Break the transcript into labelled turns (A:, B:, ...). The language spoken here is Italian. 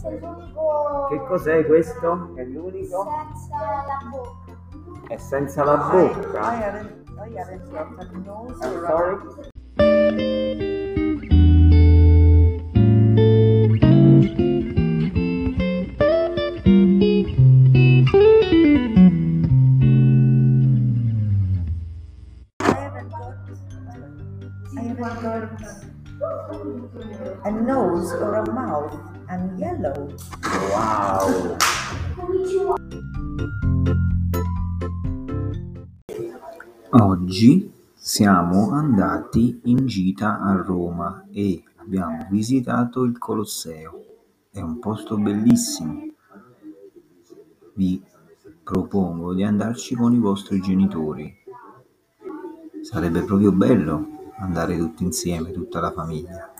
A: questo è l'unico
B: Che cos'è questo? È l'unico?
A: senza la bocca.
B: È senza la
C: I
B: bocca?
C: haven't, I haven't got a nose
B: I'm
C: or a
B: sorry?
C: I haven't got. I haven't got a nose or a mouth. I'm yellow.
B: Wow! Oggi siamo andati in gita a Roma e abbiamo visitato il Colosseo. È un posto bellissimo. Vi propongo di andarci con i vostri genitori. Sarebbe proprio bello andare tutti insieme, tutta la famiglia.